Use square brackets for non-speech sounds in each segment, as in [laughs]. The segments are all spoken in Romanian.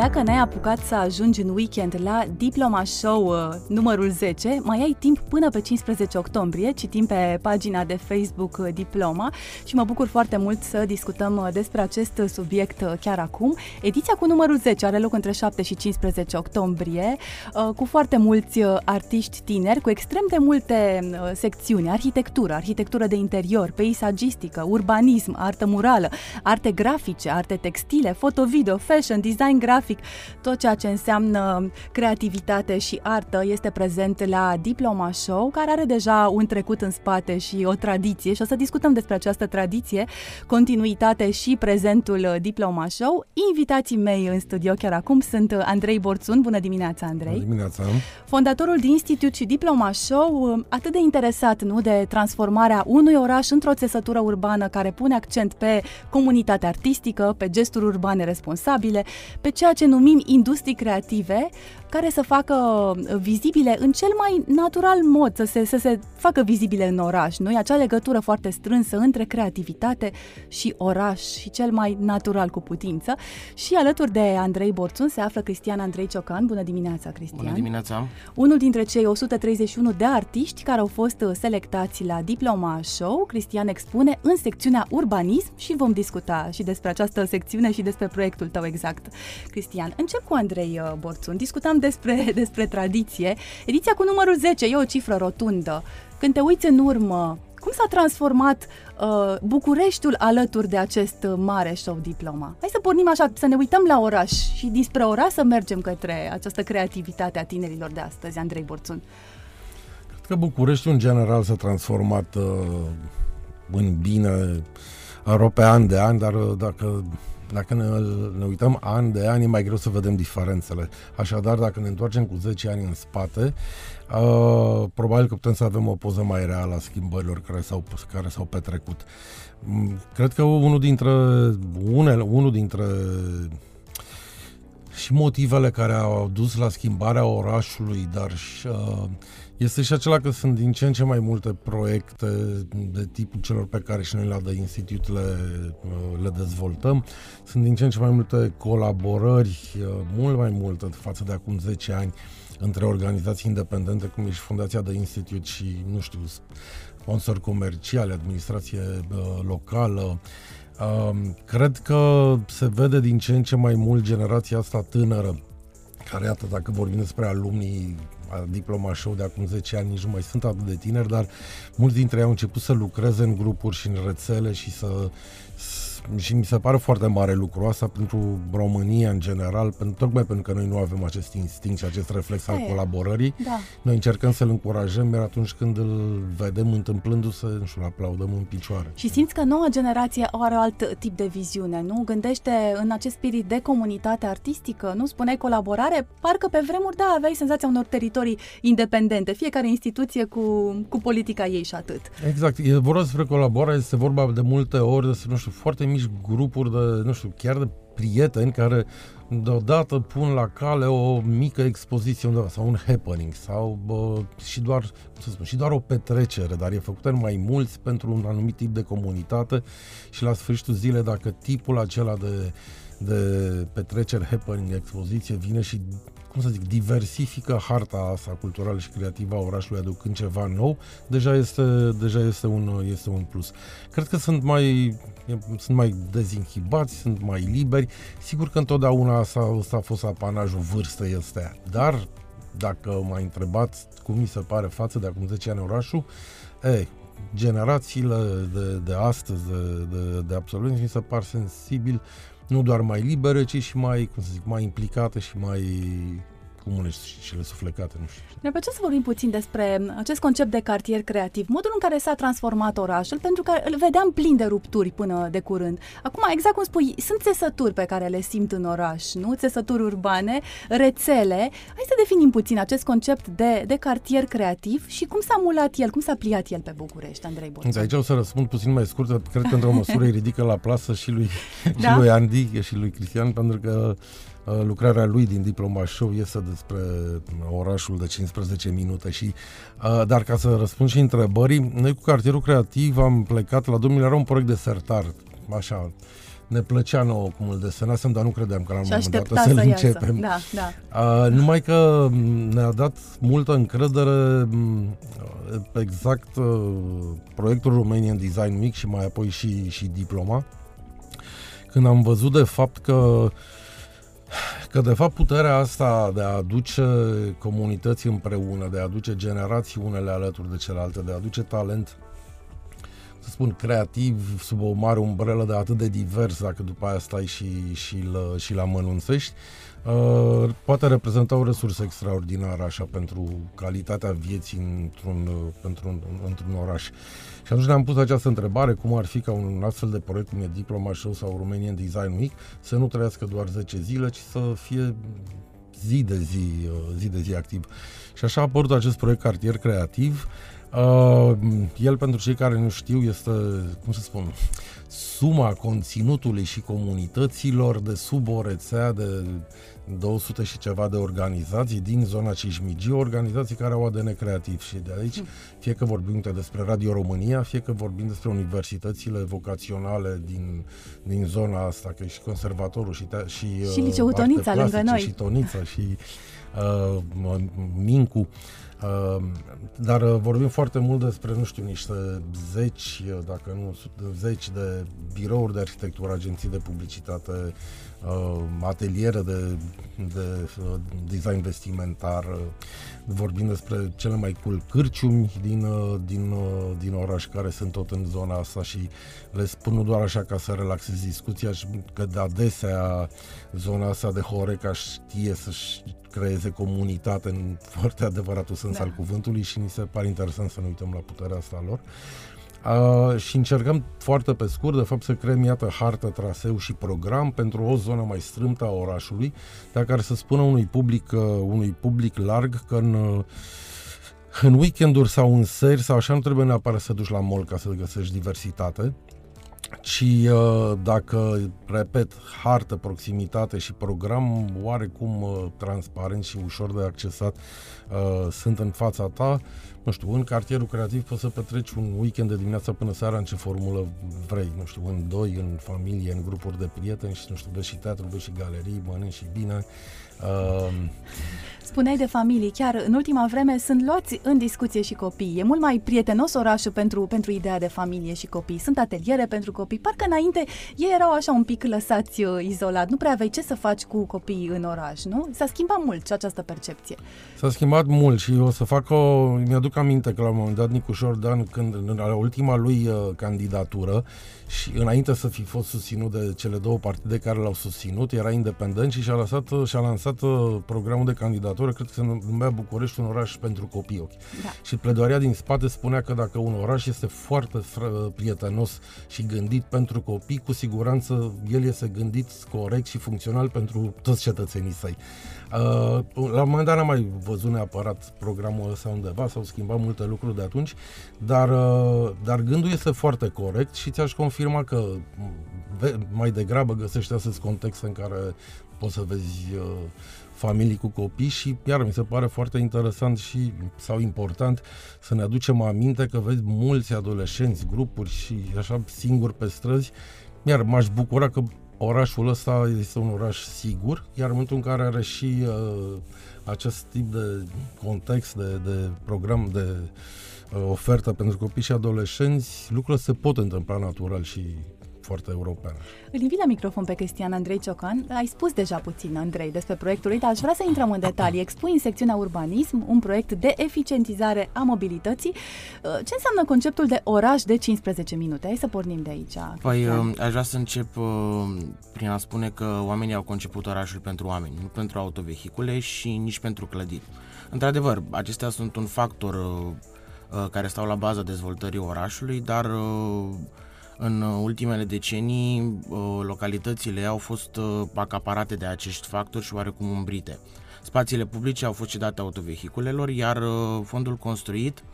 Dacă n-ai apucat să ajungi în weekend la Diploma Show uh, numărul 10, mai ai timp până pe 15 octombrie, citim pe pagina de Facebook uh, Diploma și mă bucur foarte mult să discutăm uh, despre acest subiect uh, chiar acum. Ediția cu numărul 10 are loc între 7 și 15 octombrie, uh, cu foarte mulți uh, artiști tineri, cu extrem de multe uh, secțiuni, arhitectură, arhitectură de interior, peisagistică, urbanism, artă murală, arte grafice, arte textile, foto-video, fashion, design grafic, tot ceea ce înseamnă creativitate și artă este prezent la Diploma Show, care are deja un trecut în spate și o tradiție și o să discutăm despre această tradiție, continuitate și prezentul Diploma Show. Invitații mei în studio chiar acum sunt Andrei Borțun. Bună dimineața, Andrei! Bună dimineața! Fondatorul de Institut și Diploma Show, atât de interesat nu de transformarea unui oraș într-o țesătură urbană care pune accent pe comunitatea artistică, pe gesturi urbane responsabile, pe ceea ce numim industrii creative, care să facă vizibile în cel mai natural mod, să se, să se facă vizibile în oraș. Nu? E acea legătură foarte strânsă între creativitate și oraș și cel mai natural cu putință. Și alături de Andrei Borțun se află Cristian Andrei Ciocan. Bună dimineața, Cristian! Bună dimineața! Unul dintre cei 131 de artiști care au fost selectați la Diploma Show, Cristian expune în secțiunea Urbanism și vom discuta și despre această secțiune și despre proiectul tău exact. Cristian, încep cu Andrei uh, Borțun. Discutam despre, [laughs] despre tradiție. Ediția cu numărul 10 e o cifră rotundă. Când te uiți în urmă, cum s-a transformat uh, Bucureștiul alături de acest uh, mare show diploma? Hai să pornim așa, să ne uităm la oraș și dinspre oraș să mergem către această creativitate a tinerilor de astăzi, Andrei Borțun. Cred că Bucureștiul în general s-a transformat uh, în bine aproape an de an, dar uh, dacă dacă ne, ne uităm an de an, e mai greu să vedem diferențele. Așadar, dacă ne întoarcem cu 10 ani în spate, uh, probabil că putem să avem o poză mai reală a schimbărilor care s-au, care s-au petrecut. Mm, cred că unul dintre, unele, unul dintre și motivele care au dus la schimbarea orașului, dar și, uh, este și acela că sunt din ce în ce mai multe proiecte de tipul celor pe care și noi la The Institute le, uh, le dezvoltăm. Sunt din ce în ce mai multe colaborări, uh, mult mai multe față de acum 10 ani, între organizații independente, cum e și Fundația de Institute și, nu știu, sponsori comerciale, administrație uh, locală. Uh, cred că se vede din ce în ce mai mult generația asta tânără, care, iată, dacă vorbim despre alumnii diploma show de acum 10 ani, nici nu mai sunt atât de tineri, dar mulți dintre ei au început să lucreze în grupuri și în rețele și să și mi se pare foarte mare lucru asta pentru România în general, pentru, tocmai pentru că noi nu avem acest instinct și acest reflex al colaborării. Da. Noi încercăm să-l încurajăm, iar atunci când îl vedem întâmplându-se, nu știu, aplaudăm în picioare. Și simți că noua generație are alt tip de viziune, nu? Gândește în acest spirit de comunitate artistică, nu? Spuneai colaborare, parcă pe vremuri, da, aveai senzația unor teritorii independente, fiecare instituție cu, cu politica ei și atât. Exact, e vorba despre colaborare, este vorba de multe ori, de, nu știu, foarte mici grupuri de, nu știu, chiar de prieteni care deodată pun la cale o mică expoziție undeva sau un happening sau bă, și doar, cum să spun, și doar o petrecere, dar e făcută în mai mulți pentru un anumit tip de comunitate și la sfârșitul zilei dacă tipul acela de de petreceri, happening, expoziție vine și cum să zic, diversifică harta asta culturală și creativă a orașului aducând ceva nou, deja este, deja este, un, este un plus. Cred că sunt mai, sunt mai dezinhibați, sunt mai liberi. Sigur că întotdeauna asta, asta a fost apanajul vârstei este, dar dacă m-ai întrebat cum mi se pare față de acum 10 ani orașul, e, generațiile de, de astăzi, de, de, de absolvenți, mi se par sensibil nu doar mai libere, ci și mai, cum să zic, mai implicate și mai comune și cele suflecate, nu știu. Ne plăcea să vorbim puțin despre acest concept de cartier creativ, modul în care s-a transformat orașul, pentru că îl vedeam plin de rupturi până de curând. Acum, exact cum spui, sunt țesături pe care le simt în oraș, nu? Țesături urbane, rețele. Hai să definim puțin acest concept de, de cartier creativ și cum s-a mulat el, cum s-a pliat el pe București, Andrei Borțan. Aici o să răspund puțin mai scurt, cred că într-o măsură îi ridică la plasă și lui, da? și lui Andy și lui Cristian, pentru că uh, lucrarea lui din Diploma Show este despre orașul de 15 minute și uh, dar ca să răspund și întrebării, noi cu cartierul creativ am plecat la domnul era un proiect de sertar, așa, ne plăcea nouă cum îl desenasem, dar nu credeam că la un moment dat să-l să începem. Da, da. Uh, numai că ne-a dat multă încredere exact uh, proiectul Romanian Design Week și mai apoi și, și diploma, când am văzut de fapt că că de fapt puterea asta de a aduce comunități împreună, de a aduce generații unele alături de celelalte, de a aduce talent să spun, creativ, sub o mare umbrelă de atât de divers, dacă după aia stai și, și, la, și la mănunțești, uh, poate reprezenta o resursă extraordinară așa pentru calitatea vieții într-un, pentru un, într-un oraș. Și atunci ne-am pus această întrebare, cum ar fi ca un astfel de proiect cum e Diploma Show sau Romanian Design Week să nu trăiască doar 10 zile, ci să fie zi de zi, uh, zi de zi activ. Și așa a apărut acest proiect Cartier Creativ, Uh, el, pentru cei care nu știu, este, cum să spun, suma conținutului și comunităților de sub o rețea de 200 și ceva de organizații din zona Cismigiu, organizații care au ADN creativ și de aici, fie că vorbim despre Radio România, fie că vorbim despre universitățile vocaționale din, din zona asta, că e și conservatorul și, te, și, și uh, liceul Tonița lângă noi. Și Tonița și uh, Mincu. Ehm, dar uh, vorbim foarte mult despre, nu știu, niște zeci, uh, dacă nu zeci de birouri de arhitectură, agenții de publicitate, uh, ateliere de, de design vestimentar, vorbim despre cele mai cool cârciumi din, din, din oraș care sunt tot în zona asta și le spun nu doar așa ca să relaxez discuția, că de adesea zona asta de Horeca știe să-și creeze comunitate în [laughs] foarte adevăratul sens da. al cuvântului și ni se pare interesant să ne uităm la puterea asta lor. Uh, și încercăm foarte pe scurt, de fapt, să creăm, iată, hartă, traseu și program pentru o zonă mai strâmtă a orașului, dar care să spună unui public, uh, unui public larg că în, uh, în weekenduri sau în seri sau așa nu trebuie neapărat să duci la mall ca să găsești diversitate, ci uh, dacă, repet, hartă, proximitate și program oarecum uh, transparent și ușor de accesat uh, sunt în fața ta, nu știu, în cartierul creativ poți să petreci un weekend de dimineața până seara în ce formulă vrei, nu știu, în doi, în familie, în grupuri de prieteni și, nu știu, vezi și teatru, vezi și galerii, mănânci și bine. Uh, Spuneai de familie, chiar în ultima vreme sunt luați în discuție și copii. E mult mai prietenos orașul pentru, pentru ideea de familie și copii. Sunt ateliere pentru copii. Parcă înainte ei erau așa un pic lăsați uh, izolat. Nu prea aveai ce să faci cu copiii în oraș, nu? S-a schimbat mult și această percepție. S-a schimbat mult și o să fac o... Mi-aduc aminte că la un moment dat Nicușor Dan, când în la ultima lui uh, candidatură, și înainte să fi fost susținut de cele două partide care l-au susținut, era independent și și-a, lăsat, și-a lansat uh, programul de candidatură, cred că se numea București un oraș pentru copii ochi. Da. Și pledoaria din spate spunea că dacă un oraș este foarte prietenos și gândit pentru copii, cu siguranță el este gândit corect și funcțional pentru toți cetățenii săi. Uh, la un moment dat n-am mai văzut neapărat programul ăsta undeva, s-au schimbat multe lucruri de atunci, dar, uh, dar gândul este foarte corect și ți-aș confirma că mai degrabă găsești astăzi contexte în care poți să vezi uh, familii cu copii și iar mi se pare foarte interesant și sau important să ne aducem aminte că vezi mulți adolescenți, grupuri și așa singuri pe străzi, iar m-aș bucura că orașul ăsta este un oraș sigur, iar în momentul în care are și uh, acest tip de context, de, de program, de uh, ofertă pentru copii și adolescenți, lucrurile se pot întâmpla natural și foarte europeană. Îl invit la microfon pe Cristian Andrei Ciocan. Ai spus deja puțin, Andrei, despre proiectul lui, dar aș vrea să intrăm în detalii. Expui în secțiunea urbanism un proiect de eficientizare a mobilității. Uh, ce înseamnă conceptul de oraș de 15 minute? Hai să pornim de aici. Păi, uh, aș vrea să încep uh, prin a spune că oamenii au conceput orașul pentru oameni, nu pentru autovehicule și nici pentru clădiri. Într-adevăr, acestea sunt un factor care stau la baza dezvoltării orașului, dar în ultimele decenii, uh, localitățile au fost uh, acaparate de acești factori și oarecum umbrite. Spațiile publice au fost cedate autovehiculelor, iar uh, fondul construit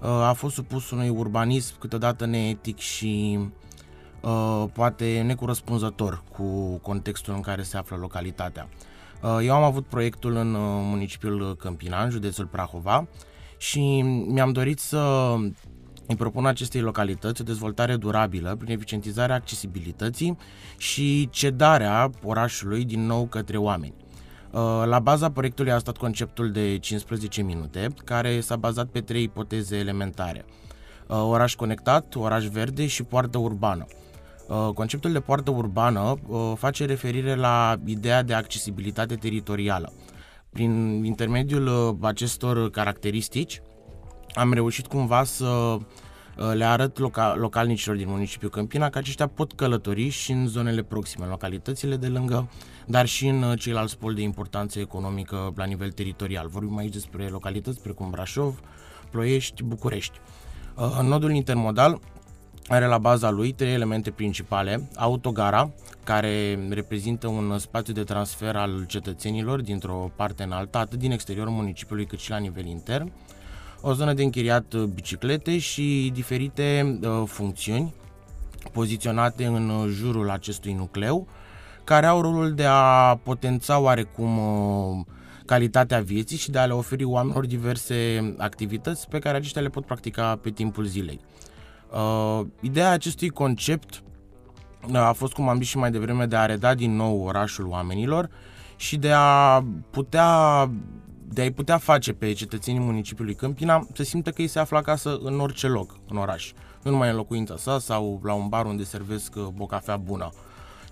a fost supus unui urbanism câteodată neetic și poate necorespunzător cu contextul în care se află localitatea. Uh, eu am avut proiectul în uh, municipiul Câmpina, în județul Prahova și mi-am dorit să îi propun acestei localități o dezvoltare durabilă prin eficientizarea accesibilității și cedarea orașului din nou către oameni. Uh, la baza proiectului a stat conceptul de 15 minute, care s-a bazat pe trei ipoteze elementare. Oraș conectat, oraș verde și poartă urbană. Uh, conceptul de poartă urbană uh, face referire la ideea de accesibilitate teritorială. Prin intermediul uh, acestor caracteristici, am reușit cumva să le arăt loca- localnicilor din municipiul Câmpina că aceștia pot călători și în zonele proxime, în localitățile de lângă, dar și în ceilalți poli de importanță economică la nivel teritorial. Vorbim aici despre localități precum Brașov, Ploiești, București. În nodul intermodal are la baza lui trei elemente principale. Autogara, care reprezintă un spațiu de transfer al cetățenilor dintr-o parte în alta, atât din exteriorul municipiului cât și la nivel intern. O zonă de închiriat biciclete și diferite uh, funcțiuni poziționate în jurul acestui nucleu, care au rolul de a potența oarecum uh, calitatea vieții și de a le oferi oamenilor diverse activități pe care aceștia le pot practica pe timpul zilei. Uh, ideea acestui concept uh, a fost, cum am zis și mai devreme, de a reda din nou orașul oamenilor și de a putea de a-i putea face pe cetățenii municipiului Câmpina să simtă că ei se află acasă în orice loc, în oraș. Nu numai în locuința sa sau la un bar unde servesc uh, o cafea bună.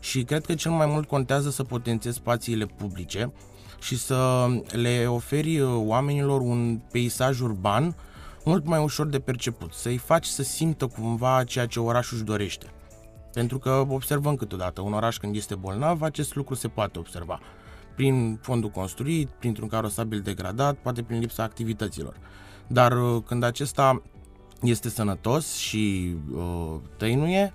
Și cred că cel mai mult contează să potențezi spațiile publice și să le oferi uh, oamenilor un peisaj urban mult mai ușor de perceput, să-i faci să simtă cumva ceea ce orașul își dorește. Pentru că observăm câteodată, un oraș când este bolnav, acest lucru se poate observa. Prin fondul construit, printr-un carosabil degradat, poate prin lipsa activităților. Dar uh, când acesta este sănătos și uh, tăinuie,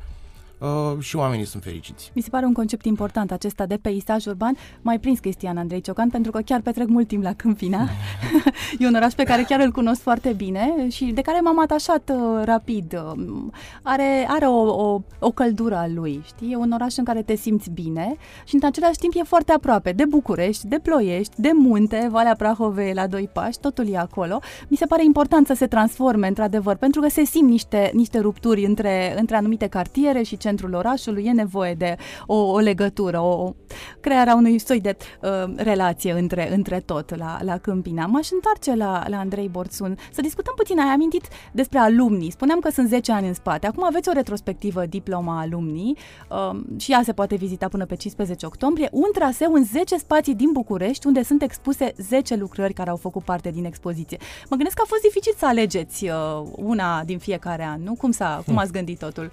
uh, și oamenii sunt fericiți. Mi se pare un concept important acesta de peisaj urban. Mai prins Cristian Andrei Ciocan pentru că chiar petrec mult timp la Câmpina. [laughs] e un oraș pe care chiar îl cunosc foarte bine și de care m-am atașat uh, rapid. Um, are, are o, o, o căldură a lui, știi? E un oraș în care te simți bine și în același timp e foarte aproape de București, de Ploiești, de munte, Valea Prahovei la doi pași, totul e acolo. Mi se pare important să se transforme într-adevăr pentru că se simt niște, niște rupturi între, între anumite cartiere și centrul orașului, e nevoie de o, o legătură, o crearea unui soi de uh, relație între, între tot la, la Câmpina. M-aș întoarce la, la Andrei Borțun să discutăm puțin. Ai amintit despre alumnii. Spuneam că sunt 10 ani în spate. Acum aveți o retrospectivă diploma alumnii uh, și ea se poate vizita până pe 15 octombrie. Un traseu în 10 spații din București unde sunt expuse 10 lucrări care au făcut parte din expoziție. Mă gândesc că a fost dificil să alegeți uh, una din fiecare an, nu? Cum, s-a, cum ați gândit totul?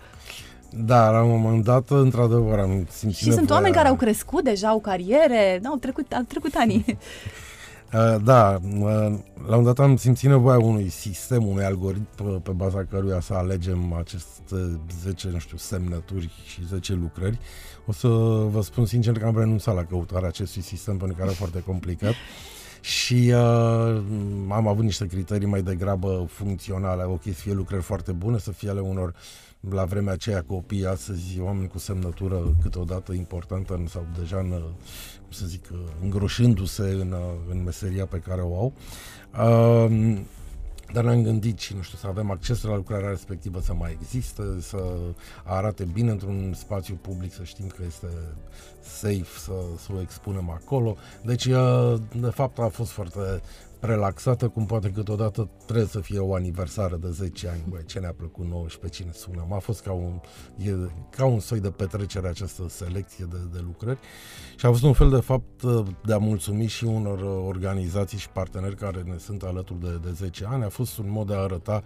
Da, la un moment dat, într-adevăr, am simțit Și sunt oameni care au crescut deja, au cariere, au trecut, au trecut ani. [laughs] [laughs] Uh, da, uh, la un dat am simțit nevoia unui sistem, unui algoritm pe baza căruia să alegem aceste 10, nu știu, semnături și 10 lucrări. O să vă spun sincer că am renunțat la căutarea acestui sistem pentru că era foarte complicat [laughs] și uh, am avut niște criterii mai degrabă funcționale. Ok, să fie lucrări foarte bune, să fie ale unor la vremea aceea copii, astăzi oameni cu semnătură câteodată importantă sau deja în, cum să zic, îngroșându-se în, în meseria pe care o au. Uh, dar ne-am gândit și, nu știu, să avem acces la lucrarea respectivă să mai există, să arate bine într-un spațiu public, să știm că este safe să, să o expunem acolo. Deci, de fapt, a fost foarte relaxată, cum poate câteodată trebuie să fie o aniversare de 10 ani, băi, ce ne-a plăcut nouă și pe cine sunăm. A fost ca un, e, ca un soi de petrecere această selecție de, de lucrări și a fost un fel de fapt de a mulțumi și unor organizații și parteneri care ne sunt alături de, de 10 ani. A fost un mod de a arăta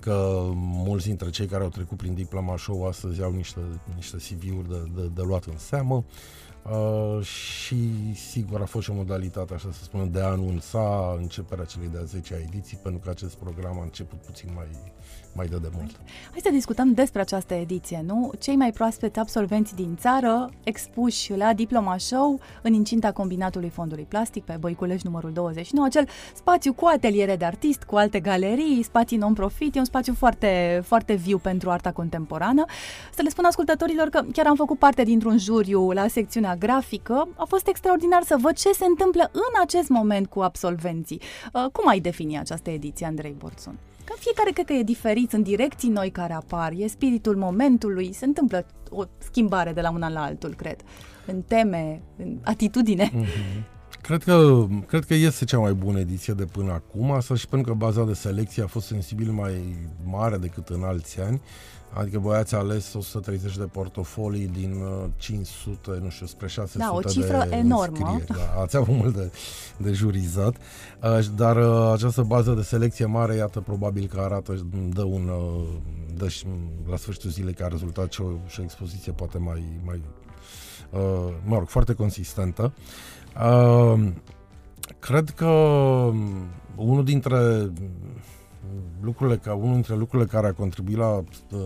că mulți dintre cei care au trecut prin diploma show astăzi au niște, niște CV-uri de, de, de luat în seamă. Uh, și sigur a fost și o modalitate, așa să spunem, de a anunța începerea celei de-a 10-a ediții, pentru că acest program a început puțin mai, mai de demult. Hai să discutăm despre această ediție, nu? Cei mai proaspeți absolvenți din țară expuși la Diploma Show în incinta combinatului Fondului Plastic pe Băiculești numărul 29, acel spațiu cu ateliere de artist, cu alte galerii, spații non-profit, e un spațiu foarte, foarte viu pentru arta contemporană. Să le spun ascultătorilor că chiar am făcut parte dintr-un juriu la secțiunea grafică, a fost extraordinar să văd ce se întâmplă în acest moment cu absolvenții. Uh, cum ai defini această ediție, Andrei Borțun? Că fiecare cred că e diferit, sunt direcții noi care apar, e spiritul momentului, se întâmplă o schimbare de la una la altul, cred, în teme, în atitudine. Mm-hmm. Cred că, cred că este cea mai bună ediție de până acum, asta și pentru că baza de selecție a fost sensibil mai mare decât în alți ani. Adică voi ați ales 130 de portofolii din 500, uh, nu știu, spre 600 da, o cifră de enormă. Da, ați avut mult de, de jurizat, uh, dar uh, această bază de selecție mare, iată, probabil că arată, dă un, dă și la sfârșitul zilei ca rezultat și o, și o expoziție poate mai, mai mă rog, foarte consistentă. Cred că unul dintre lucrurile, ca unul dintre lucrurile care a contribuit la uh,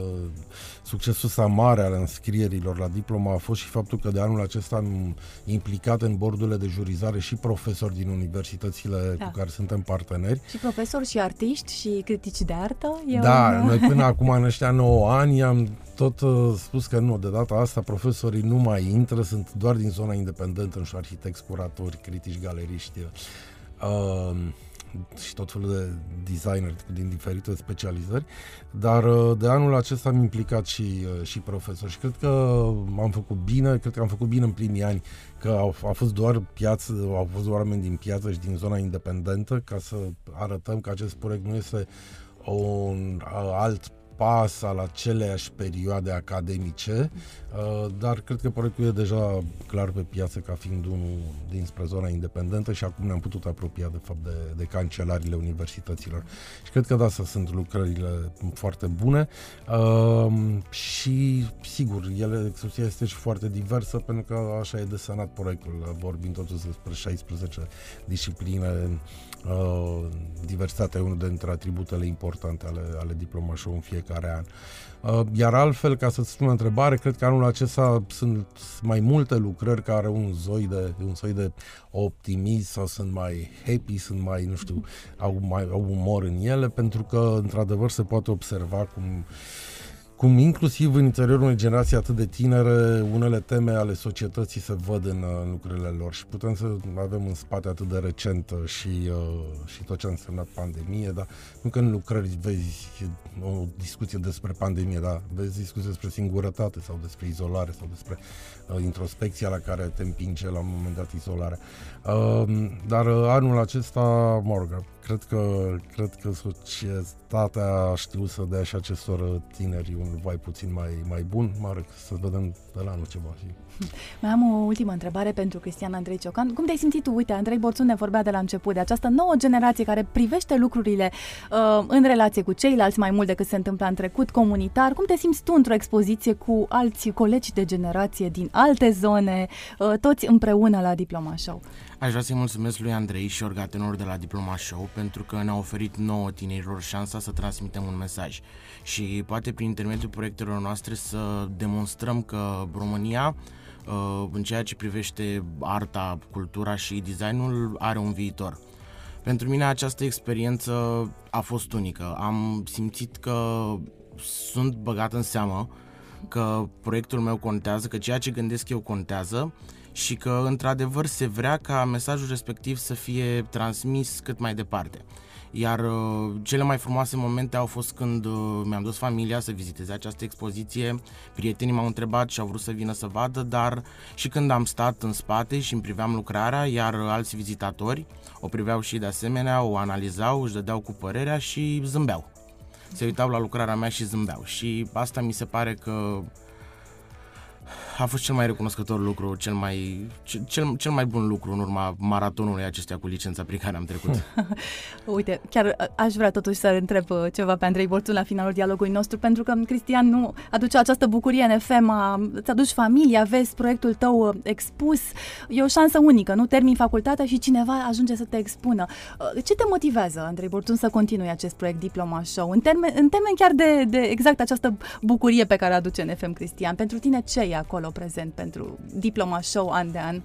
succesul ăsta mare al înscrierilor la diploma a fost și faptul că de anul acesta am implicat în bordurile de jurizare și profesori din universitățile da. cu care suntem parteneri. Și profesori și artiști și critici de artă? Eu da, un... noi până acum în ăștia 9 ani am tot uh, spus că nu, de data asta profesorii nu mai intră, sunt doar din zona independentă, nu știu, arhitecți, curatori, critici, galeriști. Uh, și tot felul de designer din diferite specializări, dar uh, de anul acesta am implicat și, uh, și profesori și cred că am făcut bine, cred că am făcut bine în primii ani, că au, a fost doar piață, au fost doar oameni din piață și din zona independentă ca să arătăm că acest proiect nu este un alt pas al aceleași perioade academice, uh, dar cred că proiectul e deja clar pe piață ca fiind unul dinspre zona independentă și acum ne-am putut apropia de fapt de, de cancelariile universităților. Și cred că da, să sunt lucrările foarte bune uh, și sigur, ele, exerciția este și foarte diversă pentru că așa e desenat proiectul, vorbim totuși despre 16 discipline Uh, diversitatea e unul dintre atributele importante ale, ale diplomașului în fiecare an. Uh, iar altfel, ca să-ți spun o întrebare, cred că anul acesta sunt mai multe lucrări care au un soi de, un soi de optimism sau sunt mai happy, sunt mai, nu știu, au, mai, au umor în ele, pentru că, într-adevăr, se poate observa cum uh, cum inclusiv în interiorul unei generații atât de tinere, unele teme ale societății se văd în, în lucrurile lor și putem să avem în spate atât de recent uh, și, uh, și tot ce a însemnat pandemie, dar nu că în lucrări vezi o discuție despre pandemie, dar vezi discuție despre singurătate sau despre izolare sau despre uh, introspecția la care te împinge la un moment dat izolarea. Uh, dar uh, anul acesta, mă rog, cred că, cred că societatea a știut să dea și acestor tineri un vai puțin mai, mai bun. Mă rog, să vedem de la anul ce va fi. Mai am o ultimă întrebare pentru Cristian Andrei Ciocan. Cum te-ai simțit tu? Uite, Andrei Borțun ne vorbea de la început de această nouă generație care privește lucrurile uh, în relație cu ceilalți mai mult decât se întâmplă în trecut, comunitar. Cum te simți tu într-o expoziție cu alți colegi de generație din alte zone, uh, toți împreună la Diploma Show? Aș vrea să-i mulțumesc lui Andrei și orgatenor de la Diploma Show pentru că ne-au oferit nouă tinerilor șansa să transmitem un mesaj și poate prin intermediul proiectelor noastre să demonstrăm că România uh, în ceea ce privește arta, cultura și designul are un viitor. Pentru mine această experiență a fost unică. Am simțit că sunt băgat în seamă, că proiectul meu contează, că ceea ce gândesc eu contează și că într-adevăr se vrea ca mesajul respectiv să fie transmis cât mai departe. Iar uh, cele mai frumoase momente au fost când uh, mi-am dus familia să viziteze această expoziție, prietenii m-au întrebat și au vrut să vină să vadă, dar și când am stat în spate și îmi priveam lucrarea, iar alți vizitatori o priveau și de asemenea, o analizau, își dădeau cu părerea și zâmbeau. Se uitau la lucrarea mea și zâmbeau și asta mi se pare că a fost cel mai recunoscător lucru, cel mai, cel, cel mai bun lucru în urma maratonului acestea cu licența prin care am trecut. [laughs] Uite, chiar aș vrea totuși să întreb uh, ceva pe Andrei Borțun la finalul dialogului nostru, pentru că Cristian nu aduce această bucurie în FM, îți aduci familia, vezi proiectul tău uh, expus, e o șansă unică, nu termin facultatea și cineva ajunge să te expună. Uh, ce te motivează, Andrei Borțun, să continui acest proiect Diploma Show? În termen, în termen chiar de, de exact această bucurie pe care aduce în FM Cristian, pentru tine ce e acolo prezent pentru Diploma Show an de an?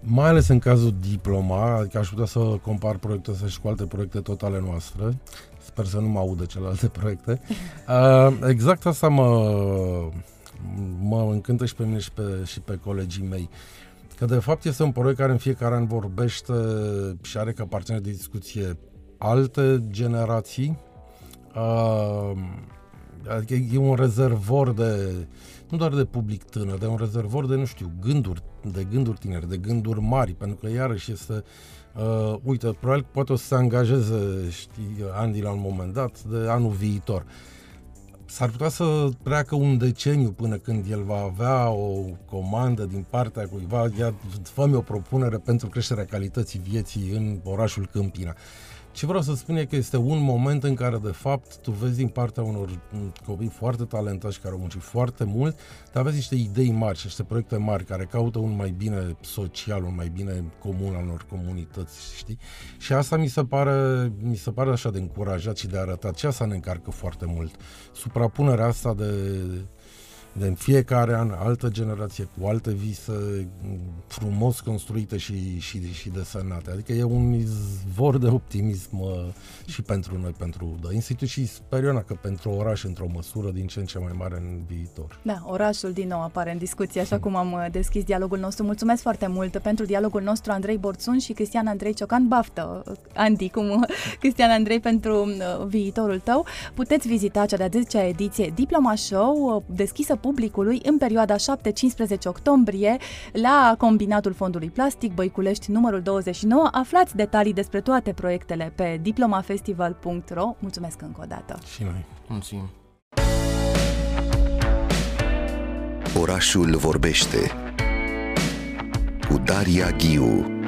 Mai ales în cazul Diploma, adică aș putea să compar proiectul ăsta și cu alte proiecte totale noastre. Sper să nu mă audă celelalte proiecte. [laughs] Uh, exact asta mă, mă încântă și pe mine și pe, și pe colegii mei. Că de fapt este un proiect care în fiecare an vorbește și are ca partener de discuție alte generații. Uh, adică e un rezervor de, nu doar de public tânăr, dar un rezervor de, nu știu, gânduri, de gânduri tineri, de gânduri mari, pentru că iarăși este Uh, uite, probabil poate o să se angajeze, știi, Andy la un moment dat, de anul viitor. S-ar putea să treacă un deceniu până când el va avea o comandă din partea cuiva, ia, fă o propunere pentru creșterea calității vieții în orașul Câmpina. Ce vreau să spun e că este un moment în care, de fapt, tu vezi din partea unor copii foarte talentați care au muncit foarte mult, dar vezi niște idei mari și niște proiecte mari care caută un mai bine social, un mai bine comun al unor comunități, știi? Și asta mi se pare, mi se pare așa de încurajat și de arătat. Și asta ne încarcă foarte mult. Suprapunerea asta de de în fiecare an altă generație cu alte vise frumos construite și, și, și desenate. Adică e un izvor de optimism uh, și pentru noi, pentru The Institute și sper eu că pentru oraș într-o măsură din ce în ce mai mare în viitor. Da, orașul din nou apare în discuție, așa cum am uh, deschis dialogul nostru. Mulțumesc foarte mult pentru dialogul nostru Andrei Borțun și Cristian Andrei Ciocan. Baftă, Andy, cum uh, Cristian Andrei pentru viitorul tău. Puteți vizita cea de-a 10-a ediție Diploma Show, deschisă publicului în perioada 7-15 octombrie la Combinatul Fondului Plastic Băiculești numărul 29. Aflați detalii despre toate proiectele pe diplomafestival.ro. Mulțumesc încă o dată! Și noi! Mulțumim! Orașul vorbește cu Daria Ghiu